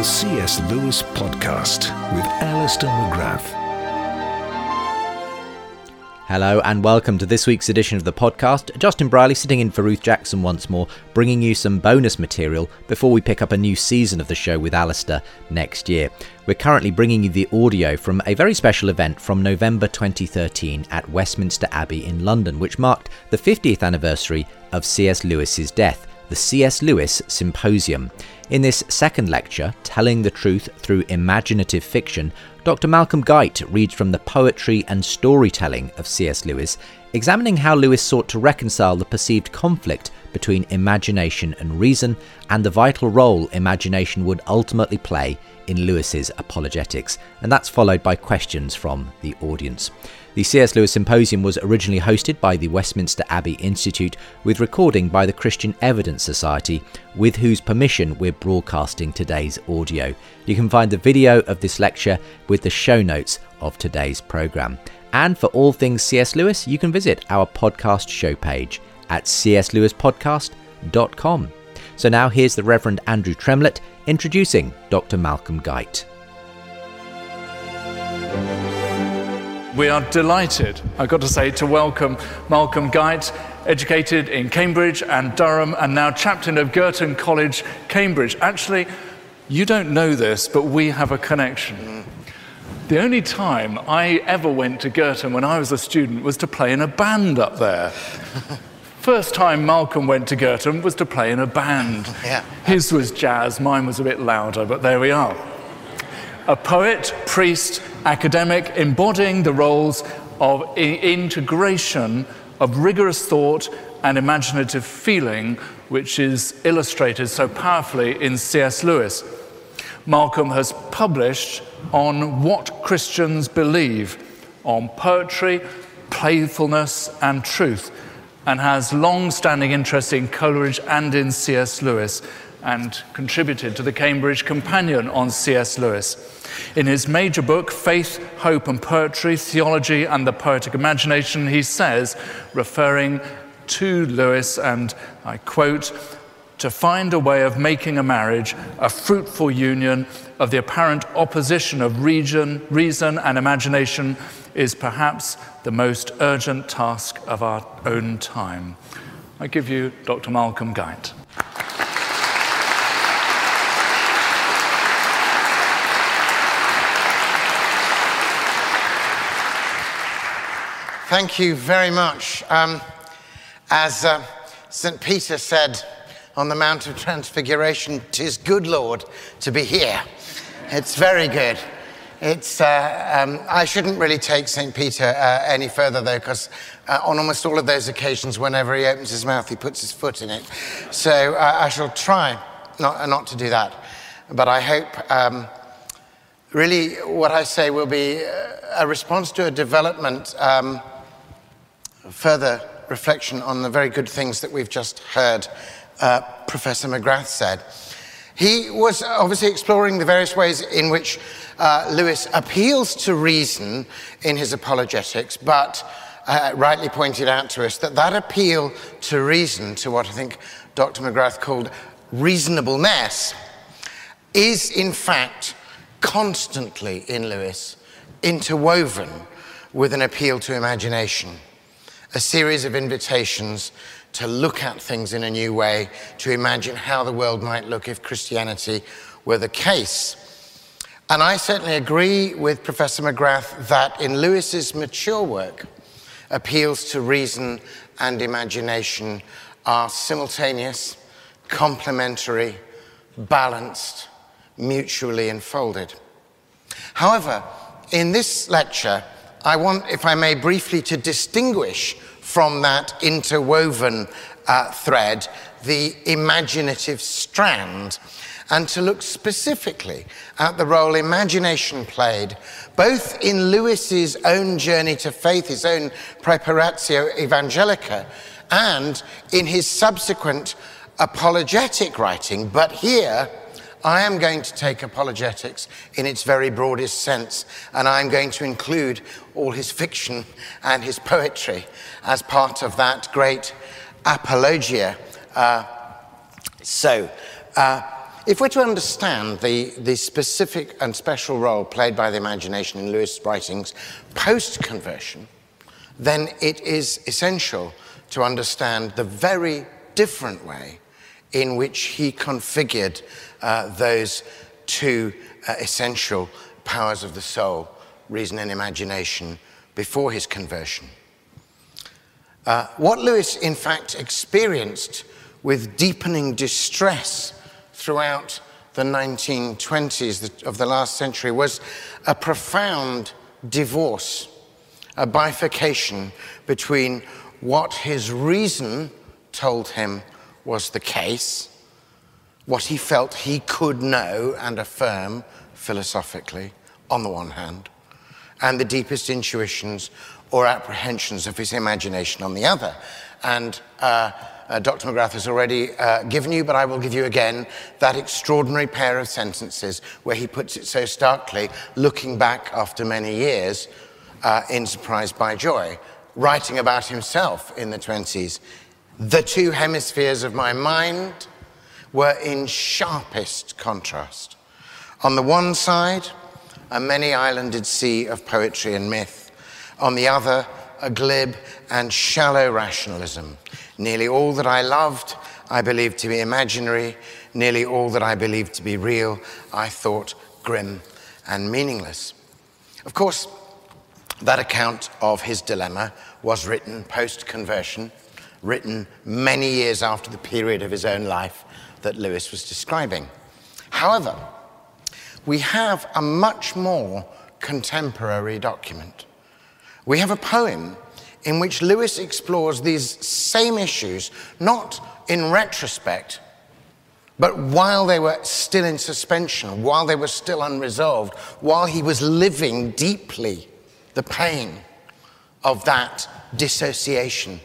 The C.S. Lewis Podcast with Alister McGrath. Hello and welcome to this week's edition of the podcast. Justin Brierley sitting in for Ruth Jackson once more, bringing you some bonus material before we pick up a new season of the show with Alister next year. We're currently bringing you the audio from a very special event from November 2013 at Westminster Abbey in London, which marked the 50th anniversary of C.S. Lewis's death, the C.S. Lewis Symposium. In this second lecture, Telling the Truth Through Imaginative Fiction, Dr. Malcolm Guite reads from the poetry and storytelling of C.S. Lewis, examining how Lewis sought to reconcile the perceived conflict between imagination and reason and the vital role imagination would ultimately play in Lewis's apologetics. And that's followed by questions from the audience. The C.S. Lewis Symposium was originally hosted by the Westminster Abbey Institute with recording by the Christian Evidence Society, with whose permission we're broadcasting today's audio. You can find the video of this lecture with the show notes of today's programme. And for all things C.S. Lewis, you can visit our podcast show page at cslewispodcast.com. So now here's the Reverend Andrew Tremlett introducing Dr. Malcolm Guite. We are delighted, I've got to say, to welcome Malcolm Guite, educated in Cambridge and Durham, and now chaplain of Girton College, Cambridge. Actually, you don't know this, but we have a connection. The only time I ever went to Girton when I was a student was to play in a band up there. First time Malcolm went to Girton was to play in a band. Yeah. His was jazz, mine was a bit louder, but there we are. A poet, priest, academic, embodying the roles of integration of rigorous thought and imaginative feeling, which is illustrated so powerfully in C.S. Lewis. Malcolm has published on what Christians believe, on poetry, playfulness, and truth, and has long standing interest in Coleridge and in C.S. Lewis, and contributed to the Cambridge Companion on C.S. Lewis. In his major book, Faith, Hope and Poetry Theology and the Poetic Imagination, he says, referring to Lewis, and I quote, to find a way of making a marriage a fruitful union of the apparent opposition of region, reason and imagination is perhaps the most urgent task of our own time. I give you Dr. Malcolm Guite. Thank you very much. Um, as uh, St. Peter said on the Mount of Transfiguration, tis good, Lord, to be here. It's very good. It's, uh, um, I shouldn't really take St. Peter uh, any further, though, because uh, on almost all of those occasions, whenever he opens his mouth, he puts his foot in it. So uh, I shall try not, not to do that. But I hope um, really what I say will be uh, a response to a development. Um, further reflection on the very good things that we've just heard uh, Professor McGrath said. He was obviously exploring the various ways in which uh, Lewis appeals to reason in his apologetics, but uh, rightly pointed out to us that that appeal to reason, to what I think Dr. McGrath called reasonableness, is in fact constantly in Lewis interwoven with an appeal to imagination a series of invitations to look at things in a new way, to imagine how the world might look if Christianity were the case. And I certainly agree with Professor McGrath that in Lewis's mature work, appeals to reason and imagination are simultaneous, complementary, balanced, mutually enfolded. However, in this lecture, I want, if I may, briefly to distinguish from that interwoven uh, thread the imaginative strand and to look specifically at the role imagination played, both in Lewis's own journey to faith, his own Praeparatio Evangelica, and in his subsequent apologetic writing. But here, I am going to take apologetics in its very broadest sense, and I'm going to include all his fiction and his poetry as part of that great apologia. Uh, so, uh, if we're to understand the, the specific and special role played by the imagination in Lewis' writings post conversion, then it is essential to understand the very different way in which he configured uh, those two uh, essential powers of the soul, reason and imagination, before his conversion. Uh, what Lewis, in fact, experienced with deepening distress throughout the 1920s of the last century was a profound divorce, a bifurcation between what his reason told him was the case, what he felt he could know and affirm philosophically, on the one hand, and the deepest intuitions or apprehensions of his imagination on the other. And uh, uh, Dr. McGrath has already uh, given you, but I will give you again that extraordinary pair of sentences where he puts it so starkly, looking back after many years uh, in Surprised by Joy, writing about himself in the 20s. The two hemispheres of my mind were in sharpest contrast. On the one side, a many islanded sea of poetry and myth. On the other, a glib and shallow rationalism. Nearly all that I loved, I believed to be imaginary. Nearly all that I believed to be real, I thought grim and meaningless. Of course, that account of his dilemma was written post conversion written many years after the period of his own life that Lewis was describing. However, we have a much more contemporary document. We have a poem in which Lewis explores these same issues, not in retrospect, but while they were still in suspension, while they were still unresolved, while he was living deeply the pain of that dissociation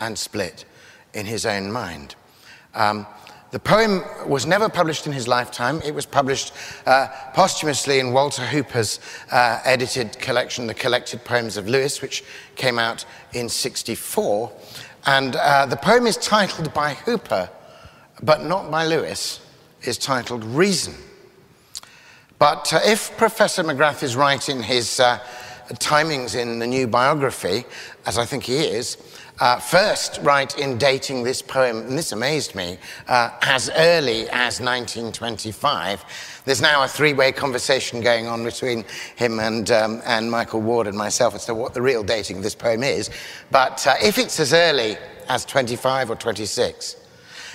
and split in his own mind. Um, the poem was never published in his lifetime. It was published uh, posthumously in Walter Hooper's uh, edited collection, The Collected Poems of Lewis, which came out in 64. And uh, the poem is titled by Hooper, but not by Lewis, is titled Reason. But uh, if Professor McGrath is right in his uh, timings in the new biography, as I think he is, uh, first right in dating this poem, and this amazed me, uh, as early as 1925. There's now a three way conversation going on between him and, um, and Michael Ward and myself as to what the real dating of this poem is. But uh, if it's as early as 25 or 26,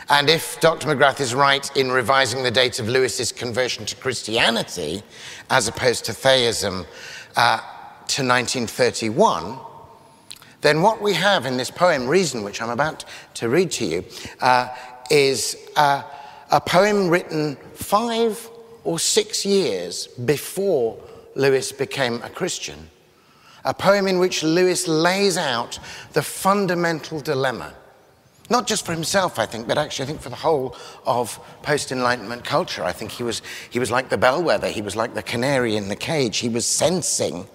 and if Dr. McGrath is right in revising the date of Lewis's conversion to Christianity as opposed to theism uh, to 1931, then what we have in this poem, Reason, which I'm about to read to you, uh, is uh, a poem written five or six years before Lewis became a Christian. A poem in which Lewis lays out the fundamental dilemma, not just for himself, I think, but actually, I think for the whole of post Enlightenment culture. I think he was, he was like the bellwether, he was like the canary in the cage. He was sensing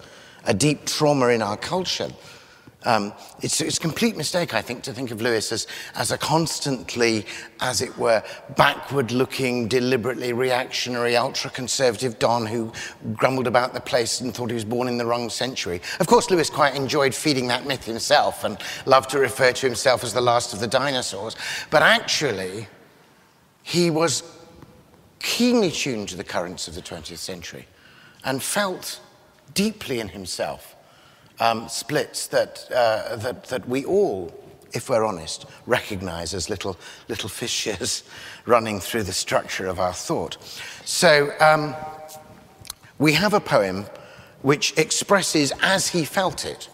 a deep trauma in our culture um, it's, it's, a complete mistake, I think, to think of Lewis as, as a constantly, as it were, backward looking, deliberately reactionary, ultra conservative Don who grumbled about the place and thought he was born in the wrong century. Of course, Lewis quite enjoyed feeding that myth himself and loved to refer to himself as the last of the dinosaurs. But actually, he was keenly tuned to the currents of the 20th century and felt deeply in himself um, splits that, uh, that, that we all, if we're honest, recognize as little, little fissures running through the structure of our thought. So um, we have a poem which expresses as he felt it.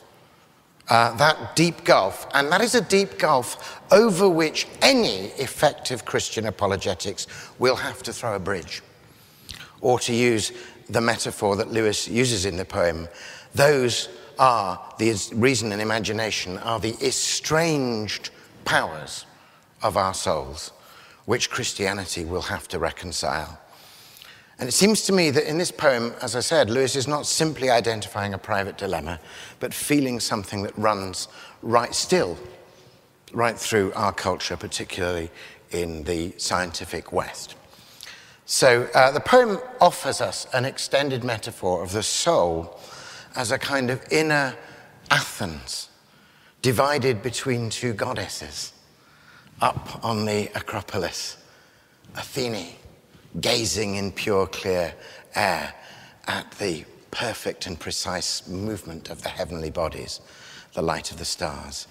Uh, that deep gulf, and that is a deep gulf over which any effective Christian apologetics will have to throw a bridge. Or to use the metaphor that Lewis uses in the poem, those are the reason and imagination are the estranged powers of our souls, which Christianity will have to reconcile. And it seems to me that in this poem, as I said, Lewis is not simply identifying a private dilemma, but feeling something that runs right still, right through our culture, particularly in the scientific West. So uh, the poem offers us an extended metaphor of the soul as a kind of inner Athens, divided between two goddesses up on the Acropolis, Athene gazing in pure, clear air at the perfect and precise movement of the heavenly bodies, the light of the stars.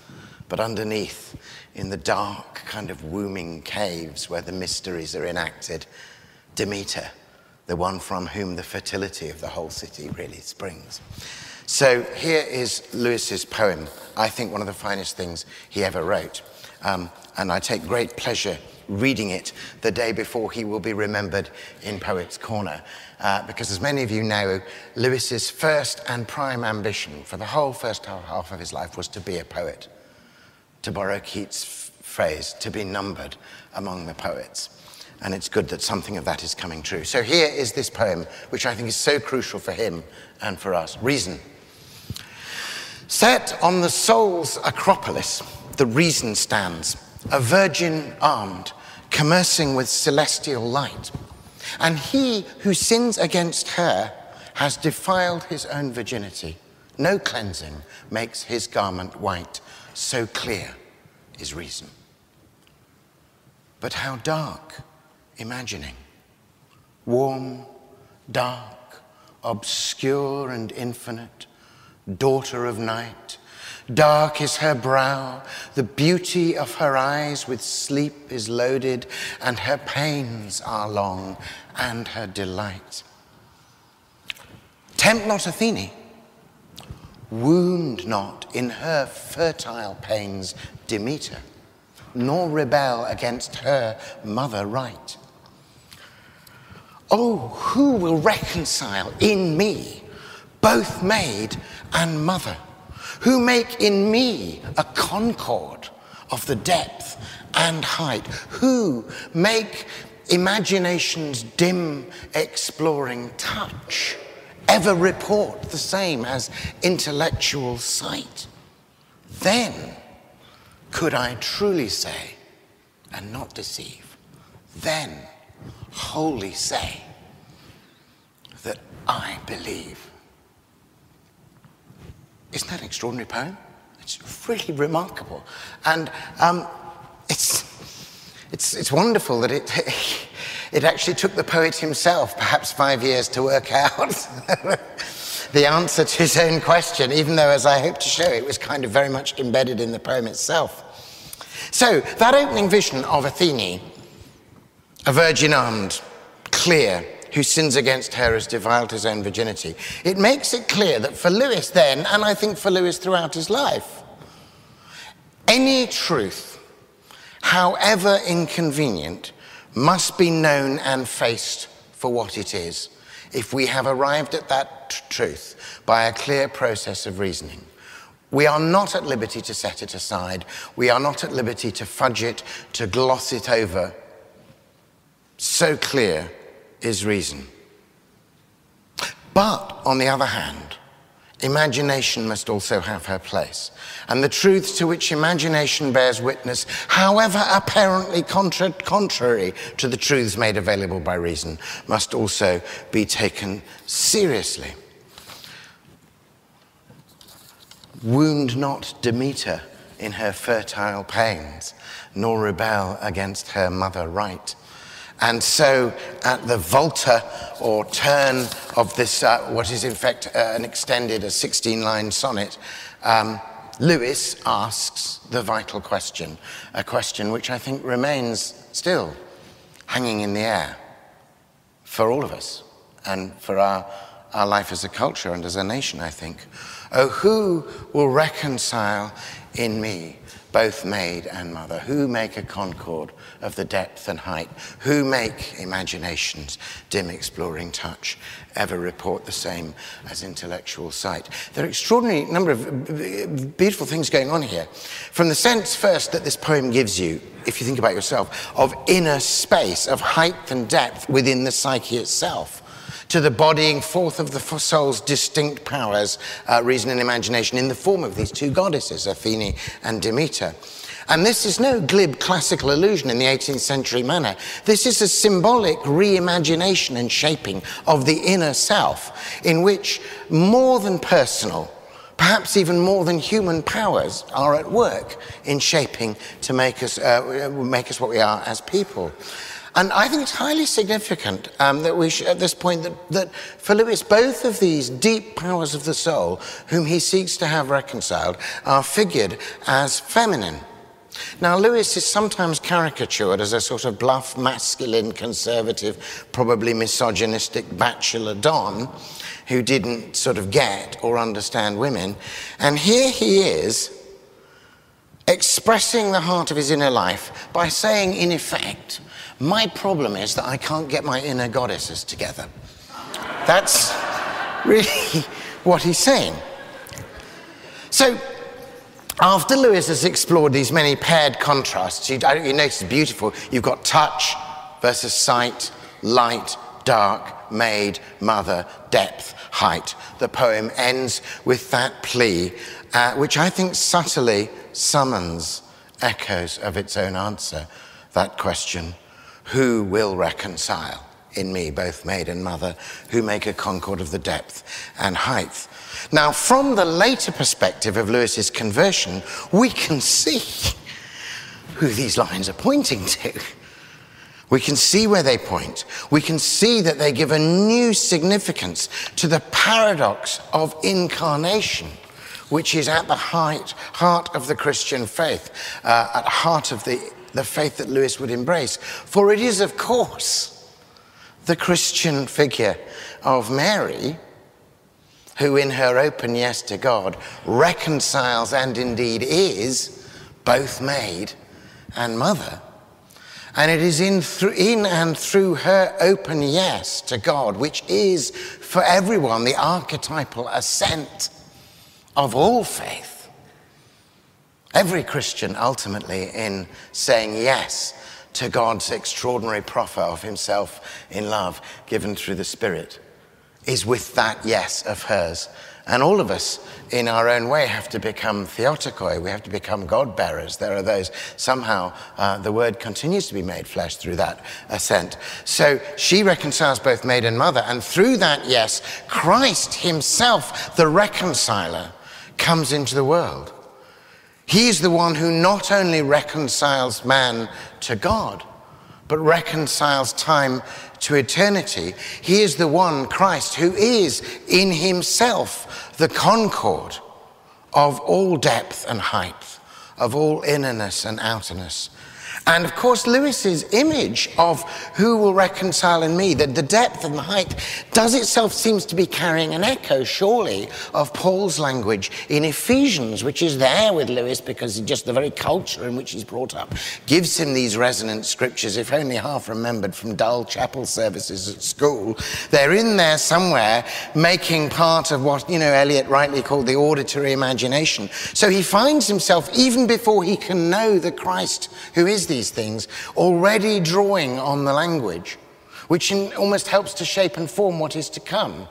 But underneath, in the dark, kind of wombing caves where the mysteries are enacted, Demeter, the one from whom the fertility of the whole city really springs. So here is Lewis's poem, I think one of the finest things he ever wrote. Um, and I take great pleasure reading it the day before he will be remembered in Poets' Corner. Uh, because, as many of you know, Lewis's first and prime ambition for the whole first half of his life was to be a poet. To borrow Keats' phrase, to be numbered among the poets. And it's good that something of that is coming true. So, here is this poem, which I think is so crucial for him and for us Reason. Set on the soul's acropolis, the reason stands, a virgin armed, commercing with celestial light. And he who sins against her has defiled his own virginity. No cleansing makes his garment white. So clear is reason. But how dark imagining. Warm, dark, obscure, and infinite, daughter of night, Dark is her brow, the beauty of her eyes with sleep is loaded, and her pains are long, and her delight. Tempt not Athene, wound not in her fertile pains Demeter, nor rebel against her mother right. Oh, who will reconcile in me both maid and mother? who make in me a concord of the depth and height, who make imagination's dim exploring touch ever report the same as intellectual sight. Then could I truly say, and not deceive, then wholly say that I believe. Isn't that an extraordinary poem? It's really remarkable. And um, it's, it's, it's wonderful that it, it actually took the poet himself perhaps five years to work out the answer to his own question, even though, as I hope to show, it was kind of very much embedded in the poem itself. So, that opening vision of Athene, a virgin armed, clear, who sins against her has defiled his own virginity. It makes it clear that for Lewis then, and I think for Lewis throughout his life, any truth, however inconvenient, must be known and faced for what it is if we have arrived at that truth by a clear process of reasoning. We are not at liberty to set it aside. We are not at liberty to fudge it, to gloss it over. So clear is reason. But on the other hand, imagination must also have her place. And the truths to which imagination bears witness, however apparently contra- contrary to the truths made available by reason, must also be taken seriously. Wound not Demeter in her fertile pains, nor rebel against her mother right And so, at the volta or turn of this, uh, what is in fact uh, an extended, a 16 line sonnet, um, Lewis asks the vital question, a question which I think remains still hanging in the air for all of us and for our, our life as a culture and as a nation, I think. Oh, who will reconcile in me both maid and mother? Who make a concord of the depth and height? Who make imagination's dim exploring touch ever report the same as intellectual sight? There are extraordinary number of beautiful things going on here. From the sense first that this poem gives you, if you think about yourself, of inner space, of height and depth within the psyche itself to the bodying forth of the soul's distinct powers, uh, reason and imagination, in the form of these two goddesses, Athene and Demeter. And this is no glib classical illusion in the 18th century manner. This is a symbolic reimagination and shaping of the inner self, in which more than personal, perhaps even more than human powers are at work in shaping to make us, uh, make us what we are as people. And I think it's highly significant um, that we, at this point, that, that for Lewis, both of these deep powers of the soul, whom he seeks to have reconciled, are figured as feminine. Now, Lewis is sometimes caricatured as a sort of bluff, masculine, conservative, probably misogynistic bachelor Don who didn't sort of get or understand women. And here he is expressing the heart of his inner life by saying, in effect, my problem is that I can't get my inner goddesses together. That's really what he's saying. So, after Lewis has explored these many paired contrasts, you, you notice beautiful. You've got touch versus sight, light, dark, maid, mother, depth, height. The poem ends with that plea, uh, which I think subtly summons echoes of its own answer, that question who will reconcile in me, both maid and mother, who make a concord of the depth and height. Now, from the later perspective of Lewis's conversion, we can see who these lines are pointing to. We can see where they point. We can see that they give a new significance to the paradox of incarnation, which is at the heart, heart of the Christian faith, uh, at heart of the the faith that Lewis would embrace. For it is, of course, the Christian figure of Mary who, in her open yes to God, reconciles and indeed is both maid and mother. And it is in, in and through her open yes to God, which is for everyone the archetypal assent of all faith Every Christian, ultimately, in saying yes to God's extraordinary proffer of himself in love given through the Spirit, is with that yes of hers. And all of us, in our own way, have to become theotokoi. We have to become God bearers. There are those, somehow, uh, the word continues to be made flesh through that assent. So she reconciles both maid and mother. And through that yes, Christ himself, the reconciler, comes into the world. He's the one who not only reconciles man to God, but reconciles time to eternity. He is the one, Christ, who is in himself the concord of all depth and height, of all innerness and outerness. And of course, Lewis's image of who will reconcile in me, that the depth and the height, does itself seems to be carrying an echo, surely, of Paul's language in Ephesians, which is there with Lewis because just the very culture in which he's brought up gives him these resonant scriptures, if only half remembered from dull chapel services at school. They're in there somewhere, making part of what, you know, Eliot rightly called the auditory imagination. So he finds himself, even before he can know the Christ who is these things, already drawing on the language, which almost helps to shape and form what is to come.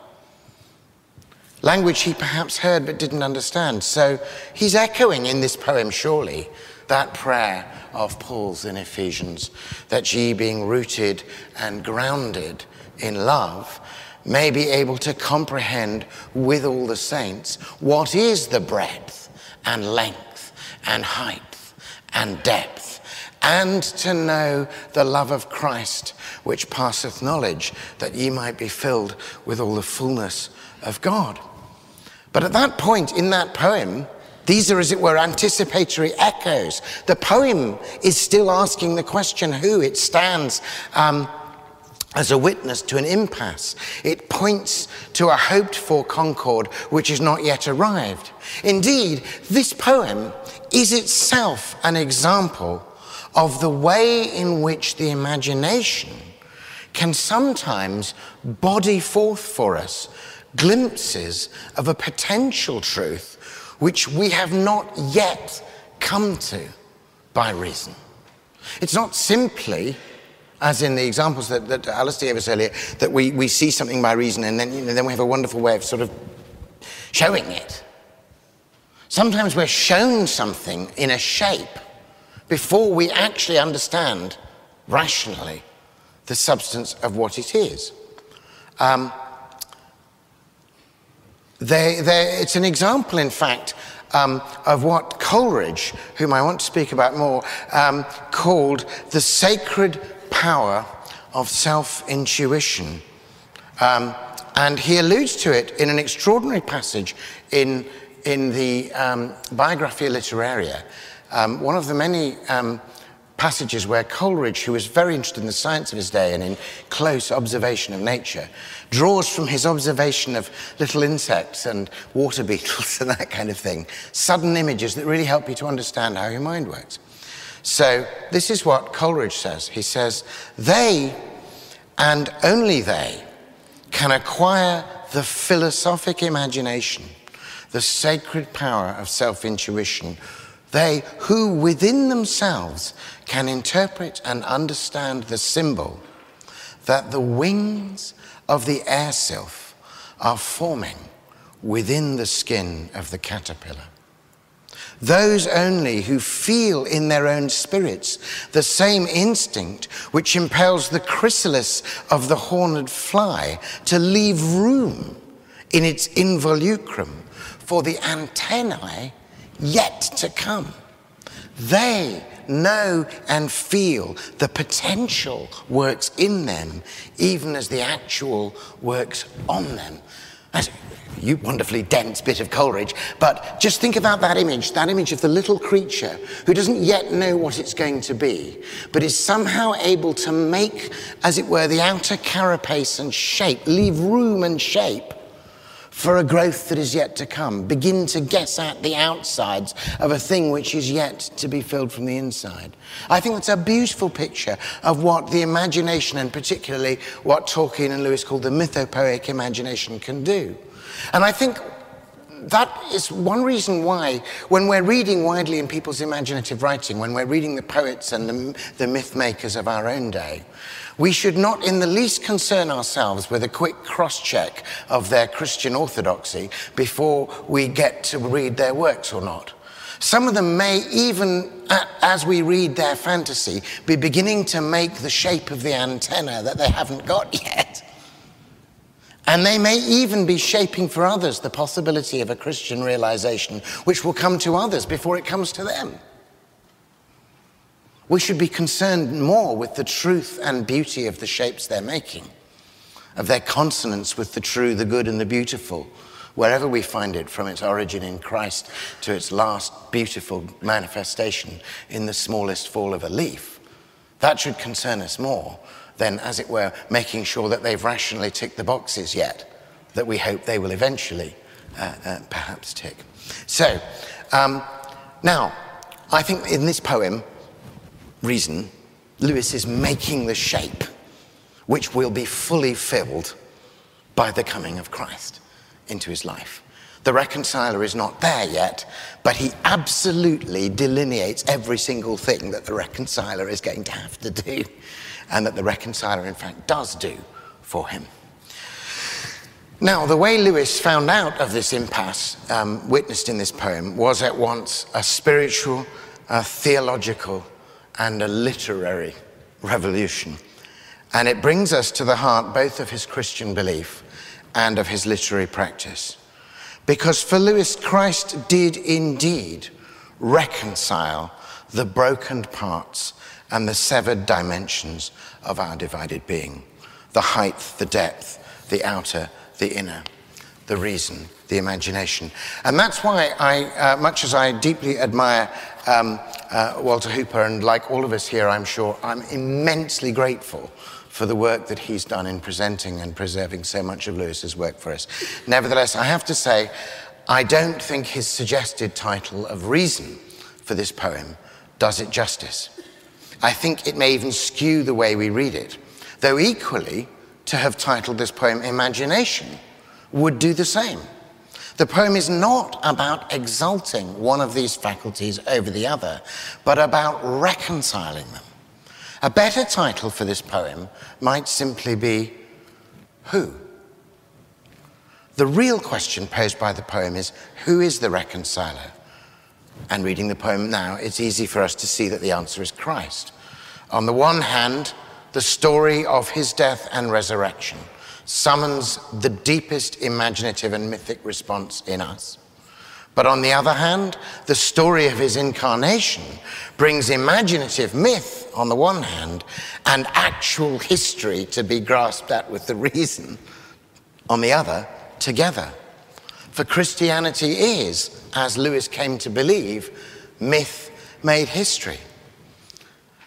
Language he perhaps heard but didn't understand. So he's echoing in this poem, surely, that prayer of Paul's in Ephesians that ye, being rooted and grounded in love, may be able to comprehend with all the saints what is the breadth and length and height and depth and to know the love of Christ, which passeth knowledge, that ye might be filled with all the fullness of God. But at that point in that poem, these are, as it were, anticipatory echoes. The poem is still asking the question who. It stands um, as a witness to an impasse. It points to a hoped for concord which has not yet arrived. Indeed, this poem is itself an example of the way in which the imagination can sometimes body forth for us glimpses of a potential truth which we have not yet come to by reason. It's not simply, as in the examples that, that Alister gave us earlier, that we, we see something by reason and then, you know, then we have a wonderful way of sort of showing it. Sometimes we're shown something in a shape before we actually understand rationally the substance of what it is. Um, they, they, it's an example, in fact, um, of what Coleridge, whom I want to speak about more, um, called the sacred power of self intuition. Um, and he alludes to it in an extraordinary passage in, in the um, Biographia Literaria, um, one of the many um, passages where Coleridge, who was very interested in the science of his day and in close observation of nature, draws from his observation of little insects and water beetles and that kind of thing, sudden images that really help you to understand how your mind works. So, this is what Coleridge says. He says, They, and only they, can acquire the philosophic imagination, the sacred power of self intuition they who within themselves can interpret and understand the symbol that the wings of the air sylph are forming within the skin of the caterpillar. Those only who feel in their own spirits the same instinct which impels the chrysalis of the horned fly to leave room in its involucrum for the antennae yet to come. They know and feel the potential works in them, even as the actual works on them. That's you wonderfully dense bit of Coleridge, but just think about that image, that image of the little creature who doesn't yet know what it's going to be, but is somehow able to make, as it were, the outer carapace and shape, leave room and shape for a growth that is yet to come. Begin to guess at the outsides of a thing which is yet to be filled from the inside. I think that's a beautiful picture of what the imagination, and particularly what Tolkien and Lewis called the mythopoeic imagination, can do. And I think that is one reason why, when we're reading widely in people's imaginative writing, when we're reading the poets and the, the myth makers of our own day, we should not in the least concern ourselves with a quick cross check of their Christian orthodoxy before we get to read their works or not. Some of them may even, as we read their fantasy, be beginning to make the shape of the antenna that they haven't got yet. And they may even be shaping for others the possibility of a Christian realization which will come to others before it comes to them. We should be concerned more with the truth and beauty of the shapes they're making, of their consonance with the true, the good, and the beautiful, wherever we find it, from its origin in Christ to its last beautiful manifestation in the smallest fall of a leaf. That should concern us more than, as it were, making sure that they've rationally ticked the boxes yet that we hope they will eventually uh, uh, perhaps tick. So, um, now, I think in this poem, reason, Lewis is making the shape which will be fully filled by the coming of Christ into his life. The reconciler is not there yet, but he absolutely delineates every single thing that the reconciler is going to have to do, and that the reconciler, in fact, does do for him. Now, the way Lewis found out of this impasse, um, witnessed in this poem, was at once a spiritual, a theological, and a literary revolution. And it brings us to the heart both of his Christian belief and of his literary practice. Because for Lewis, Christ did indeed reconcile the broken parts and the severed dimensions of our divided being the height, the depth, the outer, the inner, the reason, the imagination. And that's why I, uh, much as I deeply admire um, uh, Walter Hooper, and like all of us here, I'm sure, I'm immensely grateful for the work that he's done in presenting and preserving so much of Lewis's work for us. Nevertheless, I have to say, I don't think his suggested title of Reason for this poem does it justice. I think it may even skew the way we read it, though equally, to have titled this poem Imagination would do the same. The poem is not about exalting one of these faculties over the other, but about reconciling them. A better title for this poem might simply be Who? The real question posed by the poem is Who is the reconciler? And reading the poem now, it's easy for us to see that the answer is Christ. On the one hand, the story of his death and resurrection summons the deepest imaginative and mythic response in us. But on the other hand, the story of his incarnation brings imaginative myth on the one hand and actual history to be grasped at with the reason on the other together. For Christianity is, as Lewis came to believe, myth made history.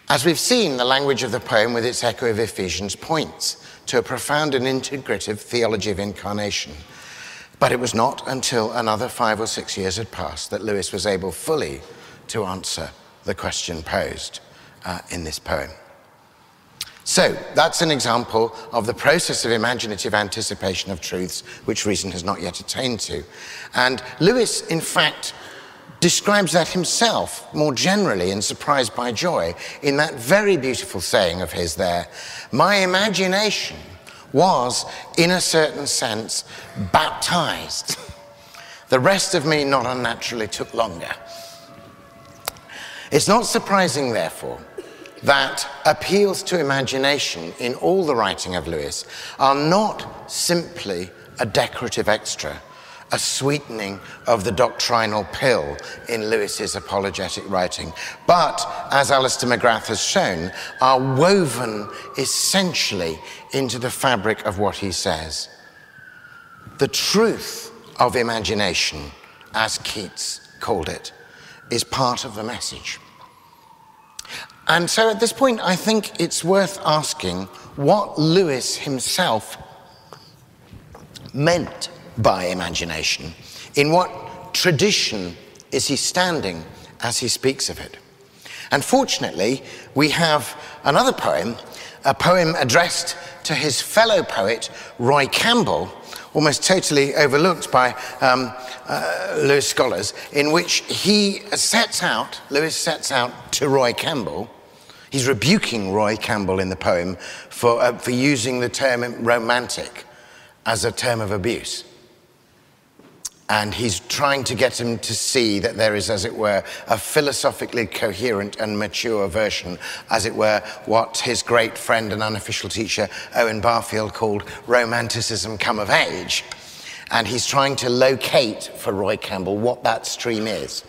As we've seen, the language of the poem with its echo of Ephesians points to a profound and integrative theology of incarnation. But it was not until another five or six years had passed that Lewis was able fully to answer the question posed uh, in this poem. So, that's an example of the process of imaginative anticipation of truths which reason has not yet attained to. And Lewis, in fact, describes that himself more generally in Surprised by Joy in that very beautiful saying of his there My imagination was, in a certain sense, baptized. The rest of me, not unnaturally, took longer. It's not surprising, therefore, that appeals to imagination in all the writing of Lewis are not simply a decorative extra a sweetening of the doctrinal pill in Lewis's apologetic writing, but, as Alister McGrath has shown, are woven essentially into the fabric of what he says. The truth of imagination, as Keats called it, is part of the message. And so at this point, I think it's worth asking what Lewis himself meant by imagination? In what tradition is he standing as he speaks of it? And fortunately, we have another poem, a poem addressed to his fellow poet, Roy Campbell, almost totally overlooked by um, uh, Lewis scholars, in which he sets out, Lewis sets out to Roy Campbell. He's rebuking Roy Campbell in the poem for, uh, for using the term romantic as a term of abuse. And he's trying to get him to see that there is, as it were, a philosophically coherent and mature version, as it were, what his great friend and unofficial teacher, Owen Barfield, called romanticism come of age. And he's trying to locate for Roy Campbell what that stream is.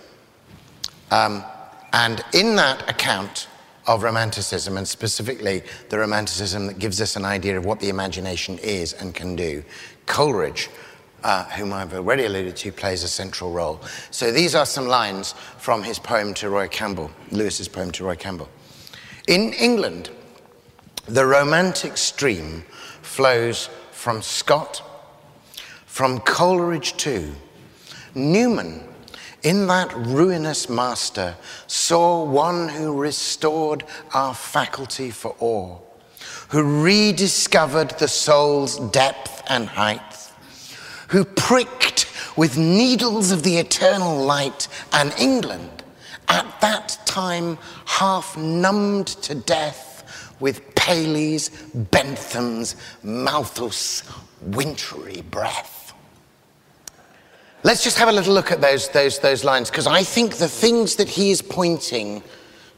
Um, and in that account of romanticism, and specifically the romanticism that gives us an idea of what the imagination is and can do, Coleridge uh, whom I've already alluded to, plays a central role. So these are some lines from his poem to Roy Campbell, Lewis's poem to Roy Campbell. In England, the romantic stream flows from Scott, from Coleridge too. Newman, in that ruinous master, saw one who restored our faculty for awe, who rediscovered the soul's depth and height who pricked with needles of the eternal light an England at that time half numbed to death with Paley's, Bentham's, Malthus' wintry breath. Let's just have a little look at those, those, those lines, because I think the things that he is pointing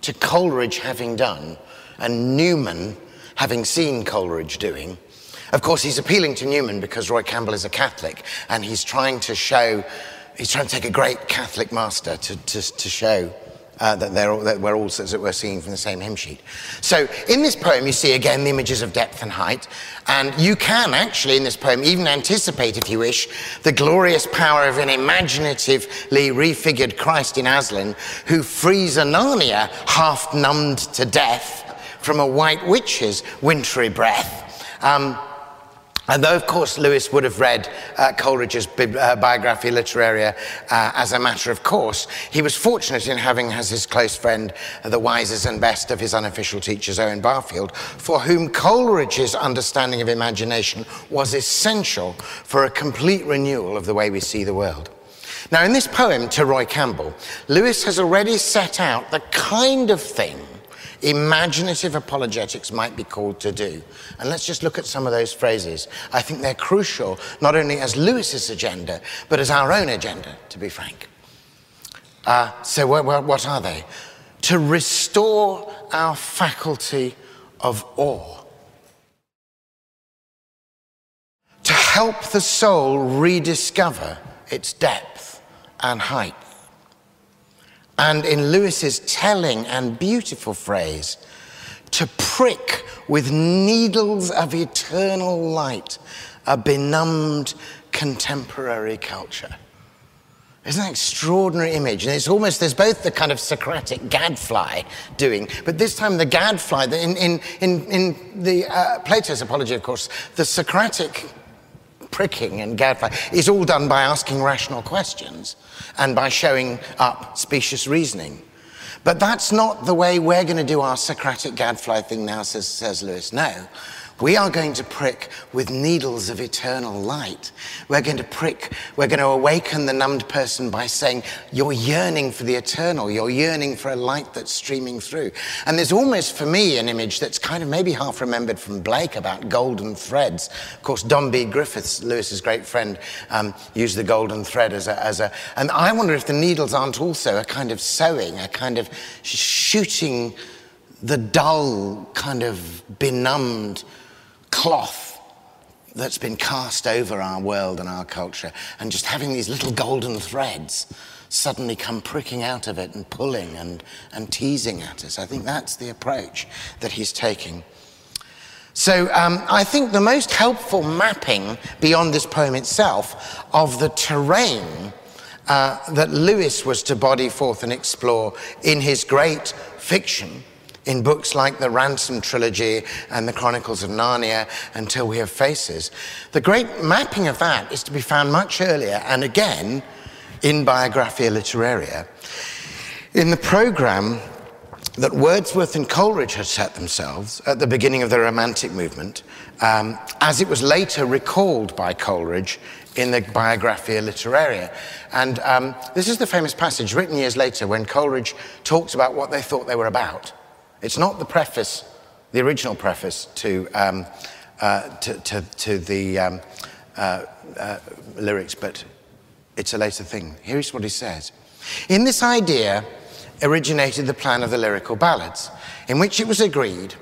to Coleridge having done and Newman having seen Coleridge doing of course, he's appealing to Newman because Roy Campbell is a Catholic and he's trying to show, he's trying to take a great Catholic master to, to, to show uh, that, they're, that we're all that we're seeing from the same hymn sheet. So in this poem, you see again the images of depth and height, and you can actually in this poem even anticipate, if you wish, the glorious power of an imaginatively refigured Christ in Aslan who frees a Narnia half numbed to death from a white witch's wintry breath. Um, and though, of course, Lewis would have read uh, Coleridge's bi- uh, Biographia Literaria uh, as a matter of course, he was fortunate in having as his close friend the wisest and best of his unofficial teachers, Owen Barfield, for whom Coleridge's understanding of imagination was essential for a complete renewal of the way we see the world. Now, in this poem to Roy Campbell, Lewis has already set out the kind of thing imaginative apologetics might be called to do. And let's just look at some of those phrases. I think they're crucial, not only as Lewis's agenda, but as our own agenda, to be frank. Uh, so, what, what are they? To restore our faculty of awe. To help the soul rediscover its depth and height. And in Lewis's telling and beautiful phrase, to prick with needles of eternal light a benumbed contemporary culture. Isn't an extraordinary image? And it's almost, there's both the kind of Socratic gadfly doing, but this time the gadfly, in, in, in, in the uh, Plato's Apology, of course, the Socratic pricking and gadfly is all done by asking rational questions and by showing up specious reasoning. But that's not the way we're going to do our Socratic gadfly thing now, says, says Lewis. No. We are going to prick with needles of eternal light. We're going to prick, we're going to awaken the numbed person by saying, You're yearning for the eternal, you're yearning for a light that's streaming through. And there's almost, for me, an image that's kind of maybe half remembered from Blake about golden threads. Of course, Dom Bede Griffiths, Lewis's great friend, um, used the golden thread as a, as a. And I wonder if the needles aren't also a kind of sewing, a kind of shooting the dull, kind of benumbed cloth that's been cast over our world and our culture, and just having these little golden threads suddenly come pricking out of it and pulling and, and teasing at us. I think that's the approach that he's taking. So um, I think the most helpful mapping beyond this poem itself of the terrain uh, that Lewis was to body forth and explore in his great fiction in books like the Ransom trilogy and the Chronicles of Narnia until we have faces. The great mapping of that is to be found much earlier and again in Biographia Literaria. In the program that Wordsworth and Coleridge had set themselves at the beginning of the Romantic movement, um, as it was later recalled by Coleridge in the Biographia Literaria. And um, this is the famous passage written years later when Coleridge talks about what they thought they were about. It's not the preface, the original preface to, um, uh, to, to, to, the um, uh, uh, lyrics, but it's a later thing. Here's what he says In this idea originated the plan of the lyrical ballads, in which it was agreed.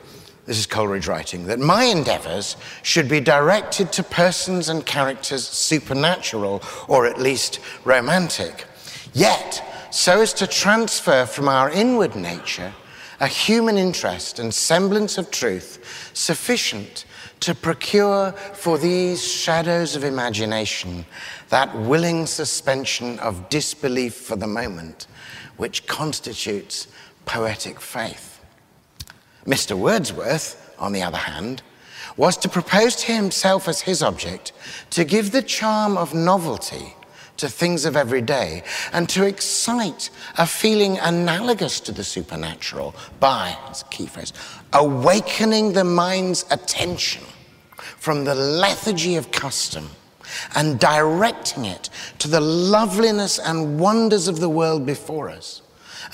This is Coleridge writing, that my endeavours should be directed to persons and characters supernatural or at least romantic, yet so as to transfer from our inward nature a human interest and semblance of truth sufficient to procure for these shadows of imagination that willing suspension of disbelief for the moment which constitutes poetic faith. Mr. Wordsworth, on the other hand, was to propose to himself as his object to give the charm of novelty to things of every day and to excite a feeling analogous to the supernatural by, that's a key phrase, awakening the mind's attention from the lethargy of custom and directing it to the loveliness and wonders of the world before us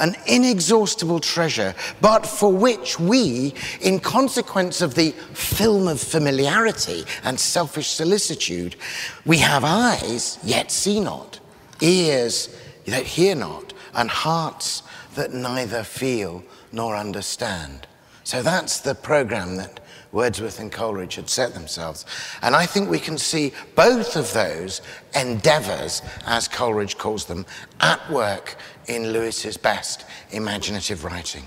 an inexhaustible treasure, but for which we, in consequence of the film of familiarity and selfish solicitude, we have eyes yet see not, ears that hear not, and hearts that neither feel nor understand. So that's the program that Wordsworth and Coleridge had set themselves. And I think we can see both of those endeavors, as Coleridge calls them, at work in Lewis's best imaginative writing.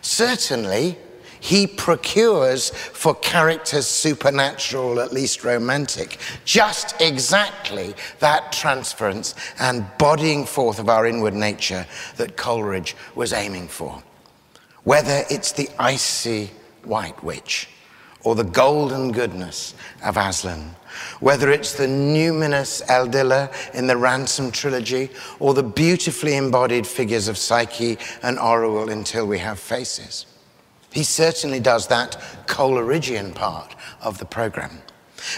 Certainly, he procures for characters supernatural, at least romantic, just exactly that transference and bodying forth of our inward nature that Coleridge was aiming for. Whether it's the icy white witch or the golden goodness of Aslan, whether it's the numinous Eldila in the Ransom trilogy or the beautifully embodied figures of Psyche and Orual until we have faces. He certainly does that Coleridgean part of the program.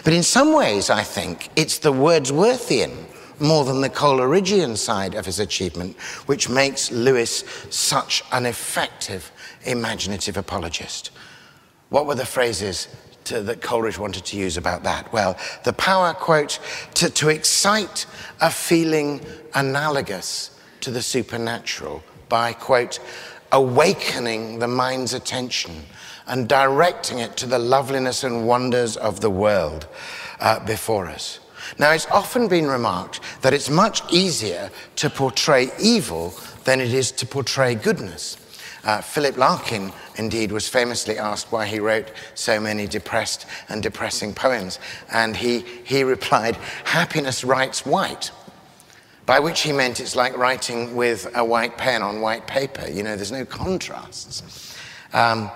But in some ways, I think it's the Wordsworthian more than the Coleridgean side of his achievement, which makes Lewis such an effective imaginative apologist. What were the phrases to, that Coleridge wanted to use about that? Well, the power, quote, to, to excite a feeling analogous to the supernatural by, quote, awakening the mind's attention and directing it to the loveliness and wonders of the world uh, before us. Now, it's often been remarked that it's much easier to portray evil than it is to portray goodness. Uh, Philip Larkin, indeed, was famously asked why he wrote so many depressed and depressing poems. And he, he replied, Happiness writes white by which he meant it's like writing with a white pen on white paper. You know, there's no contrasts. Um,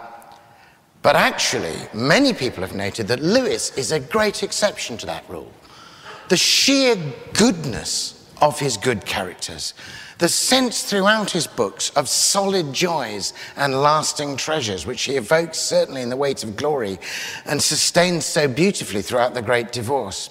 but actually, many people have noted that Lewis is a great exception to that rule. The sheer goodness of his good characters, the sense throughout his books of solid joys and lasting treasures, which he evokes certainly in The Weight of Glory and sustains so beautifully throughout The Great Divorce.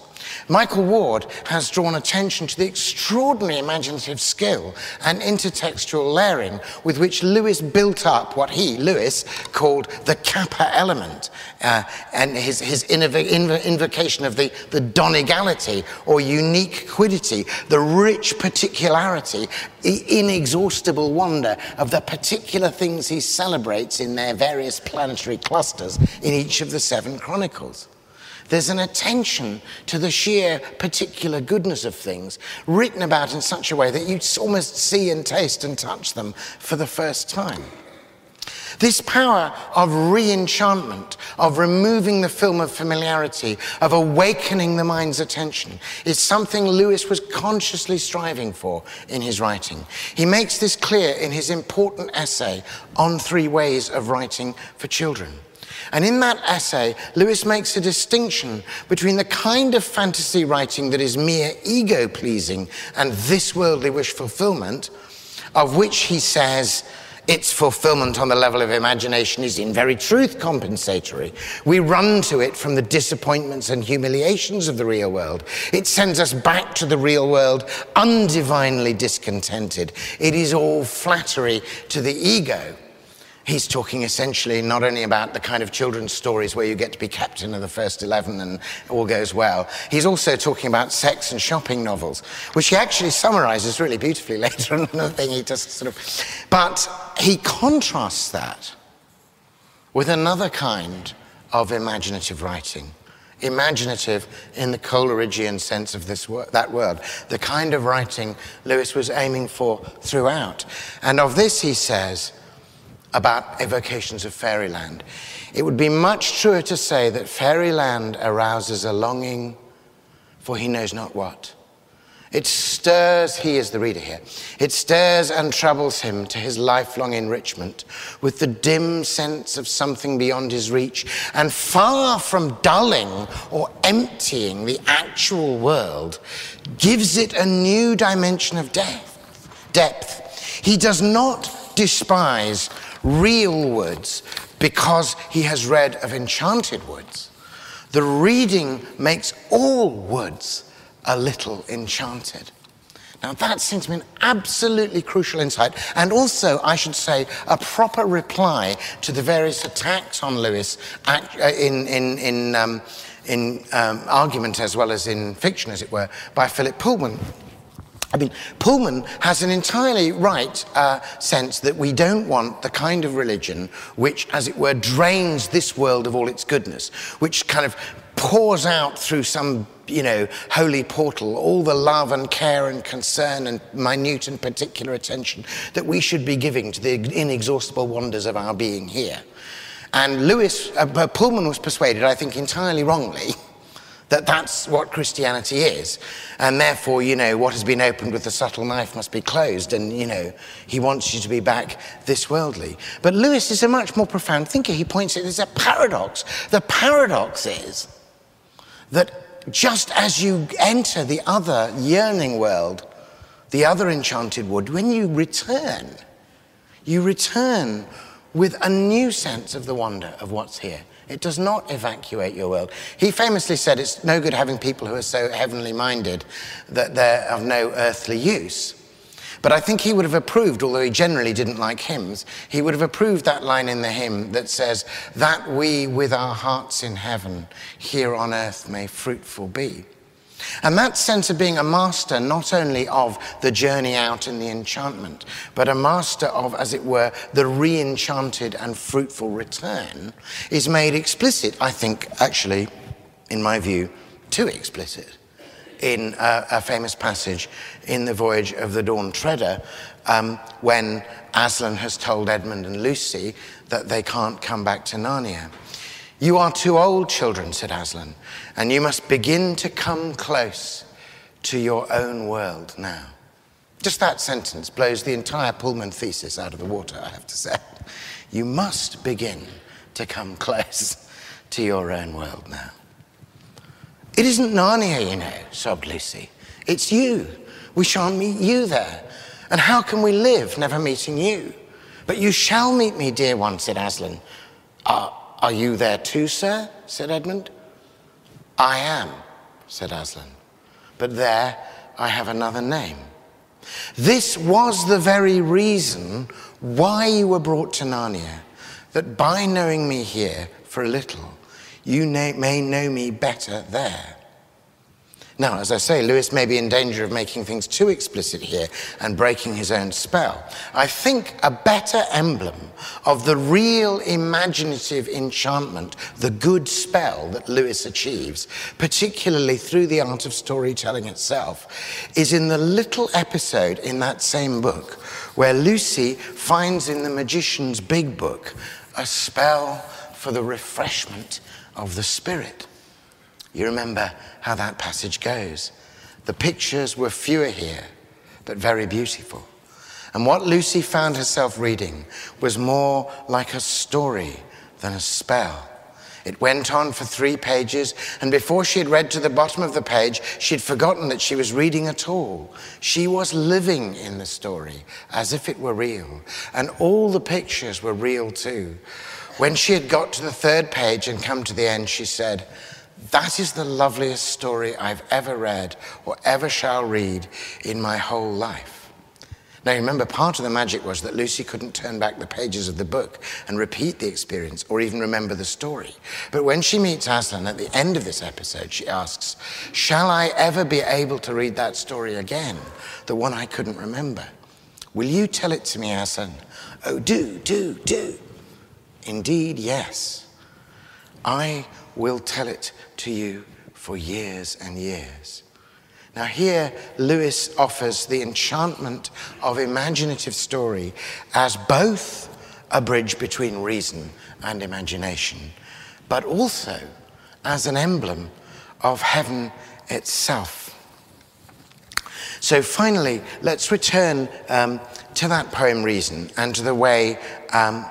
Michael Ward has drawn attention to the extraordinary imaginative skill and intertextual layering with which Lewis built up what he, Lewis, called the kappa element, uh, and his, his inv- inv- invocation of the, the Donegality or unique quiddity, the rich particularity, the inexhaustible wonder of the particular things he celebrates in their various planetary clusters in each of the seven chronicles. There's an attention to the sheer particular goodness of things written about in such a way that you almost see and taste and touch them for the first time. This power of re enchantment, of removing the film of familiarity, of awakening the mind's attention, is something Lewis was consciously striving for in his writing. He makes this clear in his important essay on three ways of writing for children. And in that essay, Lewis makes a distinction between the kind of fantasy writing that is mere ego pleasing and this worldly wish fulfillment, of which he says, its fulfillment on the level of imagination is in very truth compensatory. We run to it from the disappointments and humiliations of the real world. It sends us back to the real world undivinely discontented. It is all flattery to the ego. He's talking essentially not only about the kind of children's stories where you get to be captain of the first 11 and all goes well, he's also talking about sex and shopping novels, which he actually summarizes really beautifully later on the thing. He just sort of, but he contrasts that with another kind of imaginative writing. Imaginative in the Coleridgean sense of this word, that word, the kind of writing Lewis was aiming for throughout. And of this, he says, about evocations of fairyland. It would be much truer to say that fairyland arouses a longing for he knows not what. It stirs, he is the reader here, it stirs and troubles him to his lifelong enrichment with the dim sense of something beyond his reach, and far from dulling or emptying the actual world, gives it a new dimension of depth. depth. He does not despise real woods because he has read of enchanted woods. The reading makes all woods a little enchanted. Now, that seems to be an absolutely crucial insight, and also, I should say, a proper reply to the various attacks on Lewis uh, in, in, in, um, in um, argument as well as in fiction, as it were, by Philip Pullman mean, Pullman has an entirely right uh, sense that we don't want the kind of religion which, as it were, drains this world of all its goodness, which kind of pours out through some, you know, holy portal all the love and care and concern and minute and particular attention that we should be giving to the inexhaustible wonders of our being here. And Lewis, uh, Pullman was persuaded, I think entirely wrongly, that that's what Christianity is. And therefore, you know, what has been opened with a subtle knife must be closed. And, you know, he wants you to be back this worldly. But Lewis is a much more profound thinker. He points out there's a paradox. The paradox is that just as you enter the other yearning world, the other enchanted wood, when you return, you return with a new sense of the wonder of what's here. It does not evacuate your world. He famously said it's no good having people who are so heavenly minded that they're of no earthly use. But I think he would have approved, although he generally didn't like hymns, he would have approved that line in the hymn that says, That we with our hearts in heaven here on earth may fruitful be. And that sense of being a master not only of the journey out in the enchantment, but a master of, as it were, the re enchanted and fruitful return is made explicit, I think, actually, in my view, too explicit in a, a famous passage in The Voyage of the Dawn Treader um, when Aslan has told Edmund and Lucy that they can't come back to Narnia. You are too old, children, said Aslan, and you must begin to come close to your own world now. Just that sentence blows the entire Pullman thesis out of the water, I have to say. You must begin to come close to your own world now. It isn't Narnia, you know, sobbed Lucy. It's you. We shan't meet you there. And how can we live never meeting you? But you shall meet me, dear one, said Aslan. Uh, are you there too, sir? said Edmund. I am, said Aslan. But there I have another name. This was the very reason why you were brought to Narnia, that by knowing me here for a little, you may know me better there. Now, as I say, Lewis may be in danger of making things too explicit here and breaking his own spell. I think a better emblem of the real imaginative enchantment, the good spell that Lewis achieves, particularly through the art of storytelling itself, is in the little episode in that same book where Lucy finds in the magician's big book a spell for the refreshment of the spirit. You remember how that passage goes. The pictures were fewer here, but very beautiful. And what Lucy found herself reading was more like a story than a spell. It went on for three pages, and before she had read to the bottom of the page, she'd forgotten that she was reading at all. She was living in the story as if it were real, and all the pictures were real too. When she had got to the third page and come to the end, she said, that is the loveliest story I've ever read or ever shall read in my whole life. Now, remember, part of the magic was that Lucy couldn't turn back the pages of the book and repeat the experience or even remember the story. But when she meets Aslan at the end of this episode, she asks, Shall I ever be able to read that story again, the one I couldn't remember? Will you tell it to me, Aslan? Oh, do, do, do. Indeed, yes. I will tell it to you for years and years. Now, here Lewis offers the enchantment of imaginative story as both a bridge between reason and imagination, but also as an emblem of heaven itself. So, finally, let's return um, to that poem, Reason, and to the way um,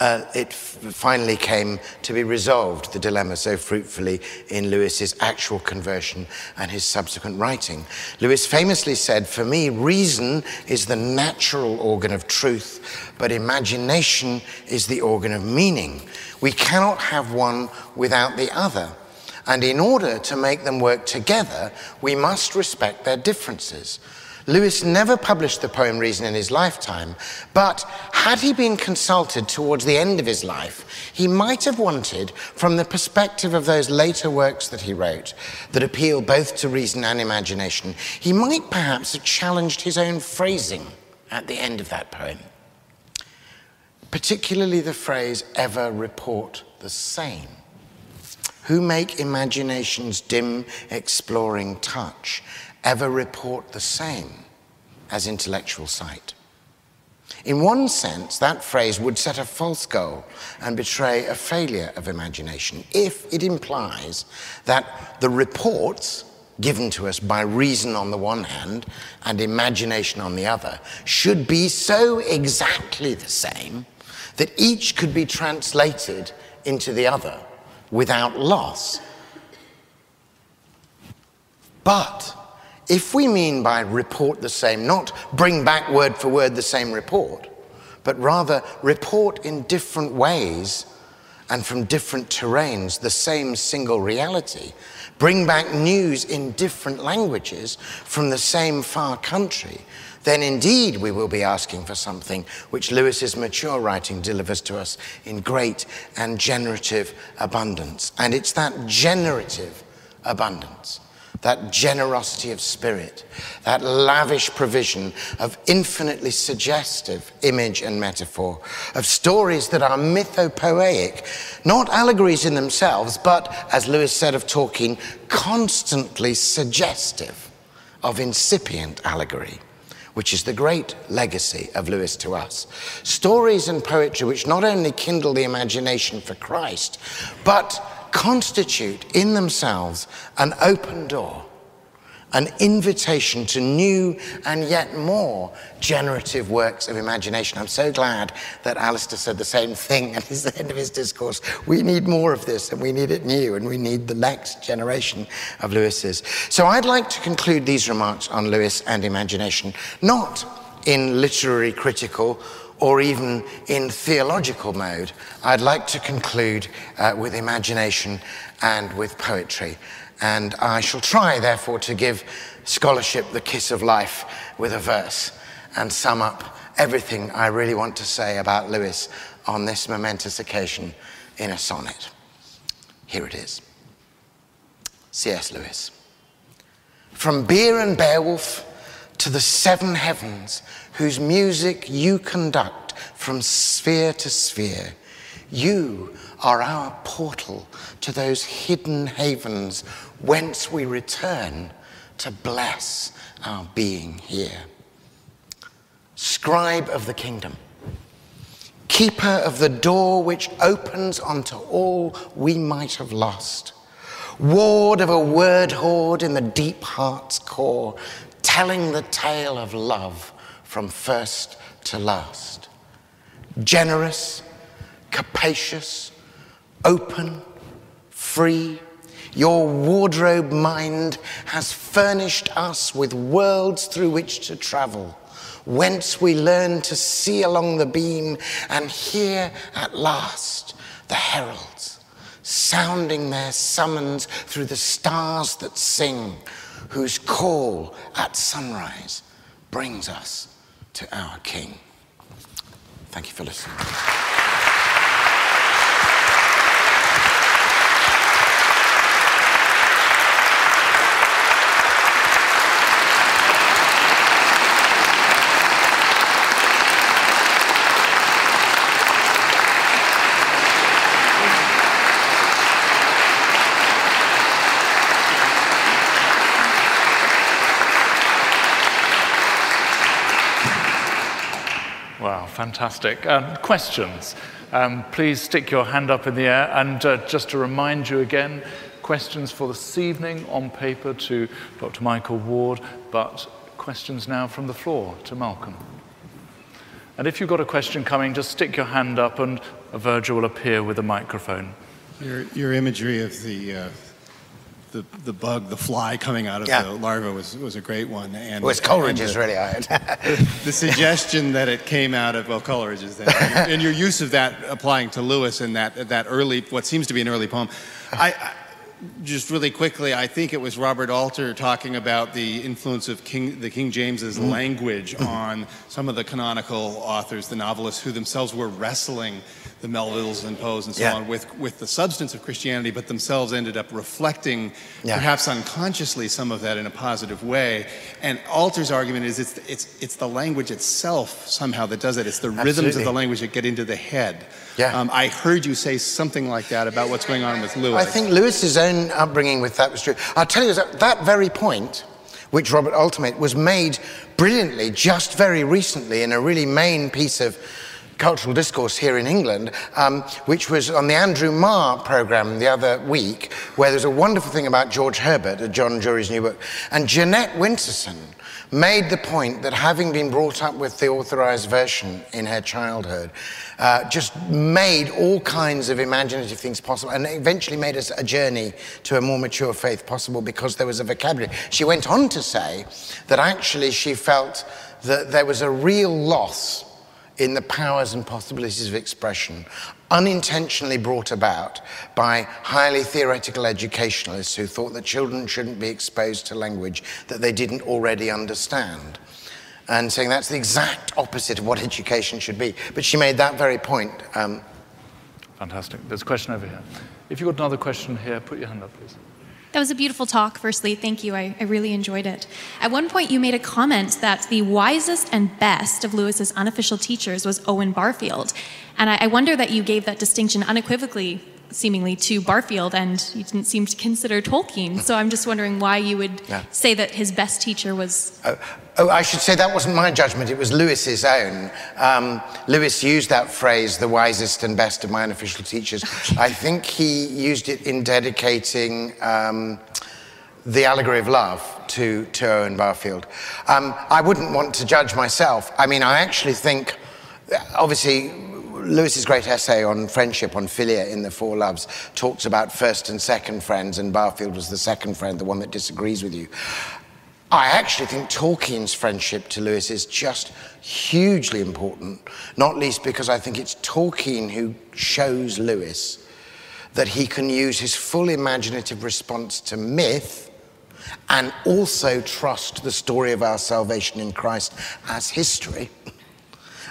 uh, it finally came to be resolved, the dilemma so fruitfully in Lewis's actual conversion and his subsequent writing. Lewis famously said, For me, reason is the natural organ of truth, but imagination is the organ of meaning. We cannot have one without the other. And in order to make them work together, we must respect their differences. Lewis never published the poem Reason in his lifetime, but had he been consulted towards the end of his life, he might have wanted, from the perspective of those later works that he wrote, that appeal both to reason and imagination, he might perhaps have challenged his own phrasing at the end of that poem. Particularly the phrase, ever report the same who make imagination's dim exploring touch ever report the same as intellectual sight. In one sense, that phrase would set a false goal and betray a failure of imagination if it implies that the reports given to us by reason on the one hand and imagination on the other should be so exactly the same that each could be translated into the other without loss. But if we mean by report the same, not bring back word for word the same report, but rather report in different ways and from different terrains the same single reality, bring back news in different languages from the same far country, then indeed we will be asking for something which Lewis's mature writing delivers to us in great and generative abundance. And it's that generative abundance that generosity of spirit, that lavish provision of infinitely suggestive image and metaphor, of stories that are mythopoeic, not allegories in themselves, but, as Lewis said of Tolkien, constantly suggestive of incipient allegory which is the great legacy of Lewis to us. Stories and poetry which not only kindle the imagination for Christ, but constitute in themselves an open door, an invitation to new and yet more generative works of imagination. I'm so glad that Alister said the same thing at the end of his discourse. We need more of this and we need it new and we need the next generation of Lewis's. So I'd like to conclude these remarks on Lewis and imagination, not in literary critical or even in theological mode, I'd like to conclude uh, with imagination and with poetry. And I shall try, therefore, to give scholarship the kiss of life with a verse and sum up everything I really want to say about Lewis on this momentous occasion in a sonnet. Here it is C.S. Lewis. From Beer and Beowulf to the seven heavens, whose music you conduct from sphere to sphere. You are our portal to those hidden havens whence we return to bless our being here. Scribe of the kingdom, keeper of the door which opens onto all we might have lost, ward of a word hoard in the deep heart's core, telling the tale of love from first to last. Generous, capacious, open, free, your wardrobe mind has furnished us with worlds through which to travel, whence we learn to see along the beam and hear at last the heralds sounding their summons through the stars that sing whose call at sunrise brings us to our King. Thank you for listening. Fantastic. Um, questions? Um, please stick your hand up in the air. And uh, just to remind you again, questions for this evening on paper to Dr. Michael Ward, but questions now from the floor to Malcolm. And if you've got a question coming, just stick your hand up and a verger will appear with a microphone. Your, your imagery of the uh, the, the bug, the fly coming out of yeah. the larva was, was a great one. And, well, Coleridge is really hard. the suggestion that it came out of, well, Coleridge is there. And, and your use of that applying to Lewis in that, that early, what seems to be an early poem. I, I just really quickly, I think it was Robert Alter talking about the influence of King, the King James's mm. language on some of the canonical authors, the novelists, who themselves were wrestling the Melvilles and Poes and so yeah. on with, with the substance of Christianity, but themselves ended up reflecting, yeah. perhaps unconsciously, some of that in a positive way. And Alter's argument is it's, it's, it's the language itself somehow that does it. It's the Absolutely. rhythms of the language that get into the head. Yeah. Um, I heard you say something like that about what's going on with Lewis. I think Lewis's own upbringing with that was true. I'll tell you, that very point, which Robert Alter made, was made brilliantly just very recently in a really main piece of cultural discourse here in England, um, which was on the Andrew Marr program the other week, where there's a wonderful thing about George Herbert, John Drury's new book. And Jeanette Winterson made the point that having been brought up with the authorized version in her childhood, uh, just made all kinds of imaginative things possible and eventually made us a journey to a more mature faith possible because there was a vocabulary. She went on to say that actually she felt that there was a real loss in the powers and possibilities of expression, unintentionally brought about by highly theoretical educationalists who thought that children shouldn't be exposed to language that they didn't already understand. And saying that's the exact opposite of what education should be. But she made that very point. Um, Fantastic. There's a question over here. If you've got another question here, put your hand up, please. That was a beautiful talk, firstly. Thank you. I, I, really enjoyed it. At one point, you made a comment that the wisest and best of Lewis's unofficial teachers was Owen Barfield. And I, I wonder that you gave that distinction unequivocally seemingly to Barfield, and you didn't seem to consider Tolkien. So I'm just wondering why you would yeah. say that his best teacher was. Oh, oh, I should say that wasn't my judgment, it was Lewis's own. Um, Lewis used that phrase, the wisest and best of my unofficial teachers. I think he used it in dedicating. Um, the allegory of love to, to Owen Barfield. Um, I wouldn't want to judge myself. I mean, I actually think, obviously, Lewis's great essay on friendship, on philia in the Four Loves, talks about first and second friends, and Barfield was the second friend, the one that disagrees with you. I actually think Tolkien's friendship to Lewis is just hugely important, not least because I think it's Tolkien who shows Lewis that he can use his full imaginative response to myth and also trust the story of our salvation in Christ as history.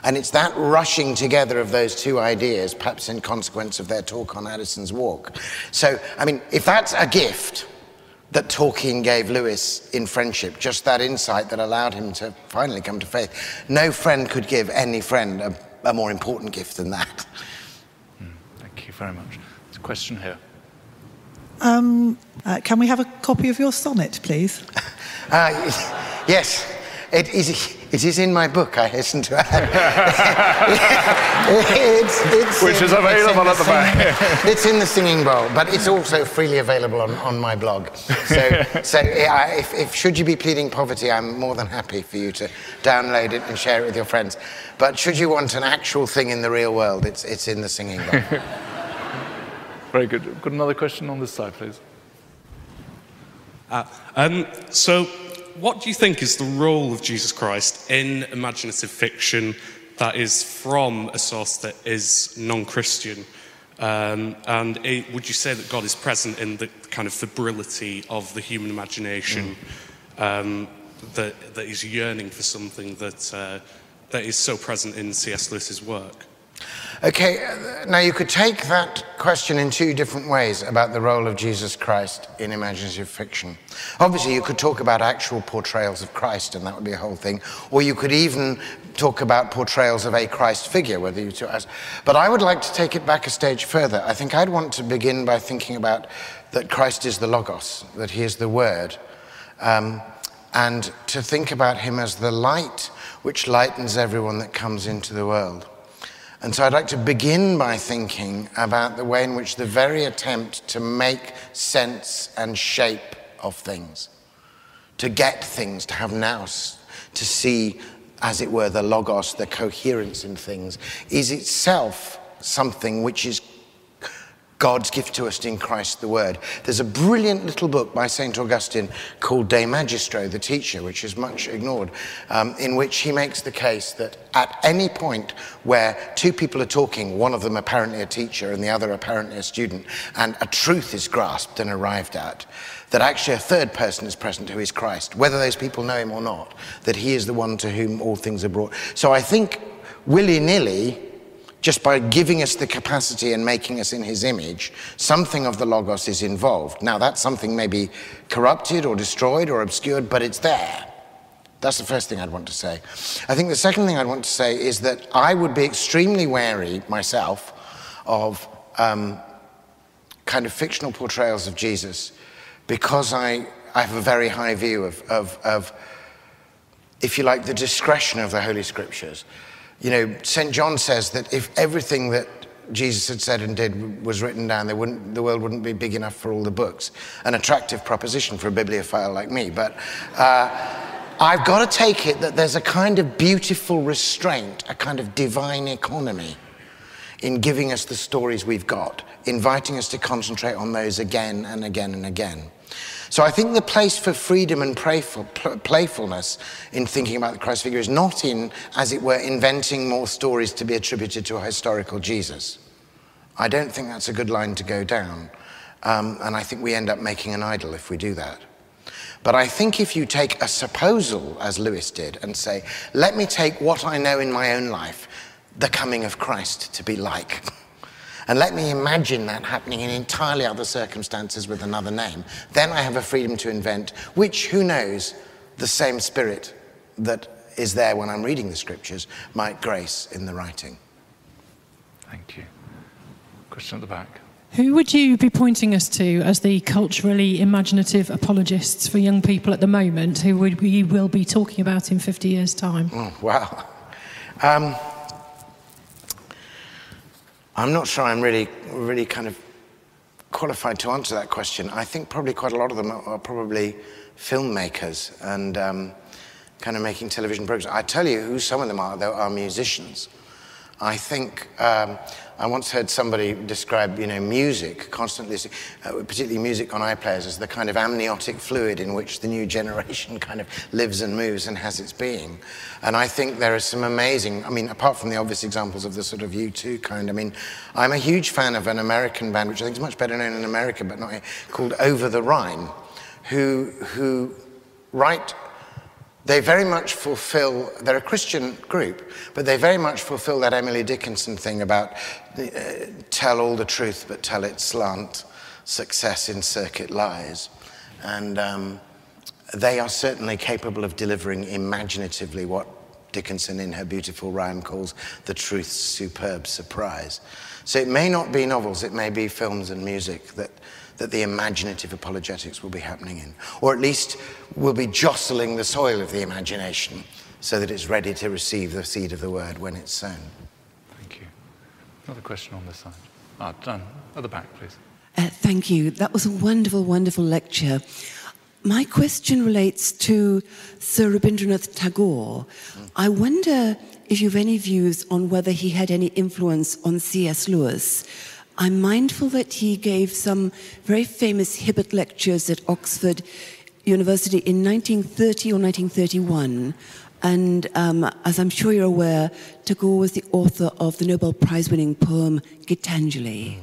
And it's that rushing together of those two ideas, perhaps in consequence of their talk on Addison's Walk. So, I mean, if that's a gift that Tolkien gave Lewis in friendship, just that insight that allowed him to finally come to faith, no friend could give any friend a, a more important gift than that. Mm, thank you very much. There's a question here. Um, uh, can we have a copy of your sonnet, please? uh, yes. It is, it is in my book, I hasten to add. it's, it's Which in, is available at the, the back. it's in the singing bowl, but it's also freely available on, on my blog. So, so if, if, should you be pleading poverty, I'm more than happy for you to download it and share it with your friends. But should you want an actual thing in the real world, it's, it's in the singing bowl. Very good. Got another question on this side, please. Uh, um, so what do you think is the role of Jesus Christ in imaginative fiction that is from a source that is non Christian? Um, and it, would you say that God is present in the kind of febrility of the human imagination mm. um, that, that is yearning for something that, uh, that is so present in C.S. Lewis's work? Okay, now you could take that question in two different ways about the role of Jesus Christ in imaginative fiction. Obviously, you could talk about actual portrayals of Christ, and that would be a whole thing, or you could even talk about portrayals of a Christ figure, whether you two as. But I would like to take it back a stage further. I think I'd want to begin by thinking about that Christ is the Logos, that he is the Word, um, and to think about him as the light which lightens everyone that comes into the world. And so I'd like to begin by thinking about the way in which the very attempt to make sense and shape of things, to get things, to have nous, to see, as it were, the logos, the coherence in things, is itself something which is God's gift to us in Christ the Word. There's a brilliant little book by St. Augustine called De Magistro, the teacher, which is much ignored, um, in which he makes the case that at any point where two people are talking, one of them apparently a teacher and the other apparently a student, and a truth is grasped and arrived at, that actually a third person is present who is Christ, whether those people know him or not, that he is the one to whom all things are brought. So I think willy nilly, just by giving us the capacity and making us in his image, something of the Logos is involved. Now, that something may be corrupted or destroyed or obscured, but it's there. That's the first thing I'd want to say. I think the second thing I'd want to say is that I would be extremely wary myself of um, kind of fictional portrayals of Jesus because I, I have a very high view of, of, of, if you like, the discretion of the Holy Scriptures. You know, St. John says that if everything that Jesus had said and did was written down, the world wouldn't be big enough for all the books. An attractive proposition for a bibliophile like me. But uh, I've got to take it that there's a kind of beautiful restraint, a kind of divine economy in giving us the stories we've got, inviting us to concentrate on those again and again and again. So I think the place for freedom and playfulness in thinking about the Christ figure is not in, as it were, inventing more stories to be attributed to a historical Jesus. I don't think that's a good line to go down. Um, and I think we end up making an idol if we do that. But I think if you take a supposal, as Lewis did, and say, let me take what I know in my own life, the coming of Christ to be like. And let me imagine that happening in entirely other circumstances with another name. Then I have a freedom to invent, which, who knows, the same spirit that is there when I'm reading the scriptures might grace in the writing. Thank you. Question at the back. Who would you be pointing us to as the culturally imaginative apologists for young people at the moment who we will be talking about in 50 years' time? Oh, wow. Um, I'm not sure I'm really, really kind of qualified to answer that question. I think probably quite a lot of them are probably filmmakers and um, kind of making television programs. I tell you who some of them are, though, are musicians. I think um, I once heard somebody describe, you know, music constantly, uh, particularly music on iPlayers, as the kind of amniotic fluid in which the new generation kind of lives and moves and has its being. And I think there are some amazing, I mean, apart from the obvious examples of the sort of U2 kind, I mean, I'm a huge fan of an American band, which I think is much better known in America, but not here, called Over the Rhine, who, who write they very much fulfill, they're a Christian group, but they very much fulfill that Emily Dickinson thing about uh, tell all the truth but tell it slant, success in circuit lies. And um, they are certainly capable of delivering imaginatively what Dickinson in her beautiful rhyme calls the truth's superb surprise. So it may not be novels, it may be films and music that that the imaginative apologetics will be happening in, or at least will be jostling the soil of the imagination so that it's ready to receive the seed of the word when it's sown. Thank you. Another question on this side. Ah, done. At the back, please. Uh, thank you. That was a wonderful, wonderful lecture. My question relates to Sir Rabindranath Tagore. Mm. I wonder if you have any views on whether he had any influence on C.S. Lewis. I'm mindful that he gave some very famous Hibbert lectures at Oxford University in 1930 or 1931. And um, as I'm sure you're aware, Tagore was the author of the Nobel Prize winning poem Gitanjali.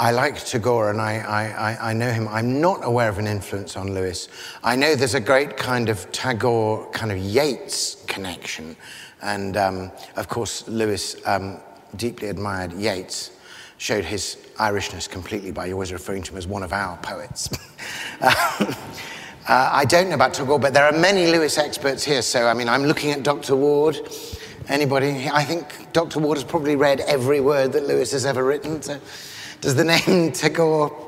I like Tagore and I, I, I, know him. I'm not aware of an influence on Lewis. I know there's a great kind of Tagore, kind of Yeats connection. And um, of course, Lewis um, deeply admired Yeats showed his Irishness completely by always referring to him as one of our poets. uh, I don't know about Tagore, but there are many Lewis experts here. So, I mean, I'm looking at Dr. Ward. Anybody? I think Dr. Ward has probably read every word that Lewis has ever written. So, does the name Tagore?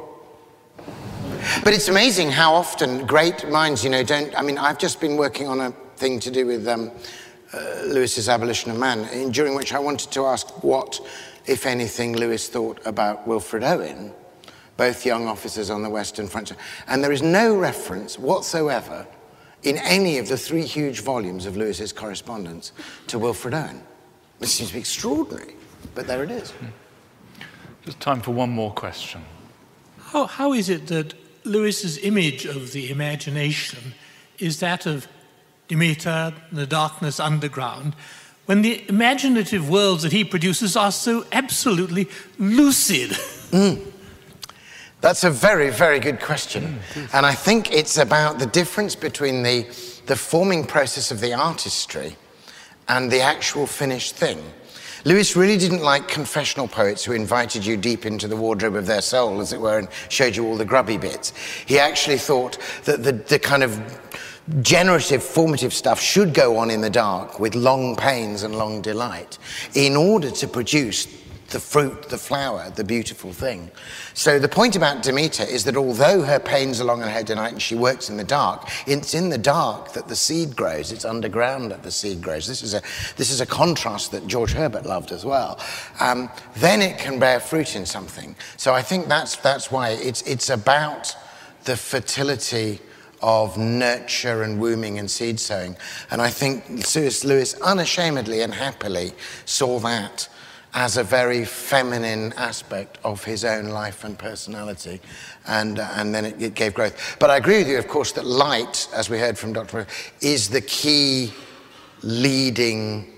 But it's amazing how often great minds, you know, don't. I mean, I've just been working on a thing to do with um, uh, Lewis's Abolition of Man, in, during which I wanted to ask what if anything, Lewis thought about Wilfred Owen, both young officers on the Western Front. And there is no reference whatsoever in any of the three huge volumes of Lewis's correspondence to Wilfred Owen. This seems to be extraordinary, but there it is. Just time for one more question. How, how is it that Lewis's image of the imagination is that of Demeter, the darkness underground, when the imaginative worlds that he produces are so absolutely lucid? Mm. That's a very, very good question. Mm, and I think it's about the difference between the, the forming process of the artistry and the actual finished thing. Lewis really didn't like confessional poets who invited you deep into the wardrobe of their soul, as it were, and showed you all the grubby bits. He actually thought that the, the kind of generative, formative stuff should go on in the dark with long pains and long delight in order to produce the fruit, the flower, the beautiful thing. So the point about Demeter is that although her pains are long and her delight and she works in the dark, it's in the dark that the seed grows. It's underground that the seed grows. This is a, this is a contrast that George Herbert loved as well. Um, then it can bear fruit in something. So I think that's, that's why it's, it's about the fertility of nurture and wombing and seed sowing. And I think C.S. Lewis unashamedly and happily saw that as a very feminine aspect of his own life and personality. And, uh, and then it, it, gave growth. But I agree with you, of course, that light, as we heard from Dr. is the key leading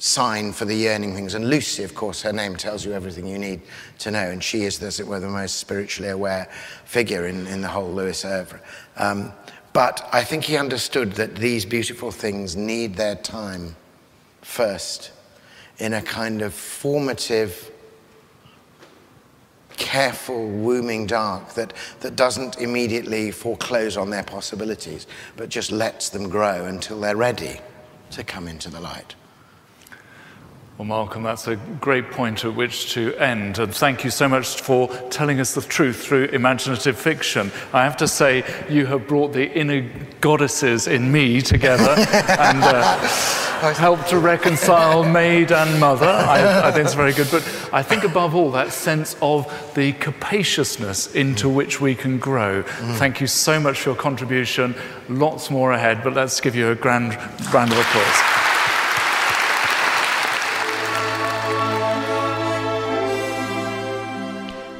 sign for the yearning things. And Lucy, of course, her name tells you everything you need to know. And she is, as it were, the most spiritually aware figure in, in the whole Lewis oeuvre. Um, but I think he understood that these beautiful things need their time first in a kind of formative, careful, wombing dark that, that doesn't immediately foreclose on their possibilities, but just lets them grow until they're ready to come into the light. Well, Malcolm, that's a great point at which to end. And thank you so much for telling us the truth through imaginative fiction. I have to say, you have brought the inner goddesses in me together and uh, helped to reconcile maid and mother. I, I, think it's very good. But I think above all, that sense of the capaciousness into which we can grow. Mm. Thank you so much for your contribution. Lots more ahead, but let's give you a grand round of applause.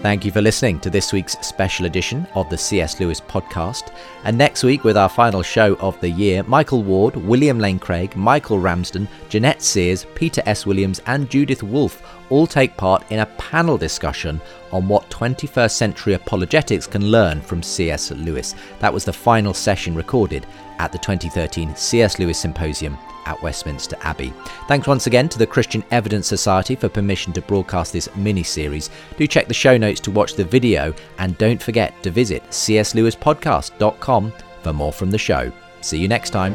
Thank you for listening to this week's special edition of the C.S. Lewis podcast. And next week, with our final show of the year, Michael Ward, William Lane Craig, Michael Ramsden, Jeanette Sears, Peter S. Williams, and Judith Wolfe all take part in a panel discussion on what 21st century apologetics can learn from C.S. Lewis. That was the final session recorded at the 2013 C.S. Lewis Symposium at Westminster Abbey. Thanks once again to the Christian Evidence Society for permission to broadcast this mini series. Do check the show notes to watch the video and don't forget to visit cslewispodcast.com for more from the show. See you next time.